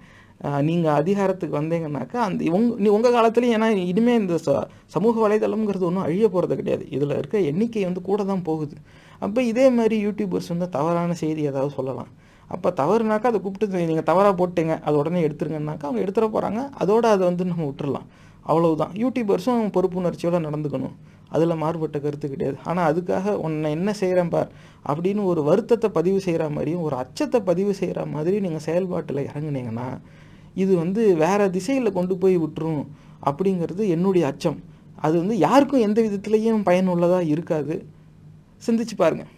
நீங்கள் அதிகாரத்துக்கு வந்தீங்கன்னாக்கா அந்த உங் நீ உங்கள் காலத்துலேயும் ஏன்னா இனிமேல் இந்த ச சமூக வலைதளம்ங்கிறது ஒன்றும் அழிய போகிறது கிடையாது. இதில் இருக்க எண்ணிக்கை வந்து கூட தான் போகுது. அப்போ இதே மாதிரி யூடியூபர்ஸ் வந்து தவறான செய்தி ஏதாவது சொல்லலாம். அப்போ தவறுனாக்கா அதை கூப்பிட்டு நீங்கள் தவறாக போட்டீங்க அது உடனே எடுத்துருங்கன்னாக்கா அவங்க எடுத்துட போகிறாங்க அதோடு அதை வந்து நம்ம விட்டுறலாம். அவ்வளவுதான். யூடியூபர்ஸும் பொறுப்புணர்ச்சியோட நடந்துக்கணும். அதில் மாறுபட்ட கருத்து கிடையாது. ஆனால் அதுக்காக உன்னை என்ன செய்கிறேன் பார் அப்படின்னு ஒரு வருத்தத்தை பதிவு செய்கிற மாதிரியும் ஒரு அச்சத்தை பதிவு செய்கிற மாதிரி நீங்கள் செயல்பாட்டில் இறங்குனீங்கன்னா இது வந்து வேற திசையில் கொண்டு போய் விட்டுரும் அப்படிங்கிறது என்னுடைய அச்சம். அது வந்து யாருக்கும் எந்த விதத்துலேயும் பயனுள்ளதாக இருக்காது. சிந்திச்சு பாருங்கள்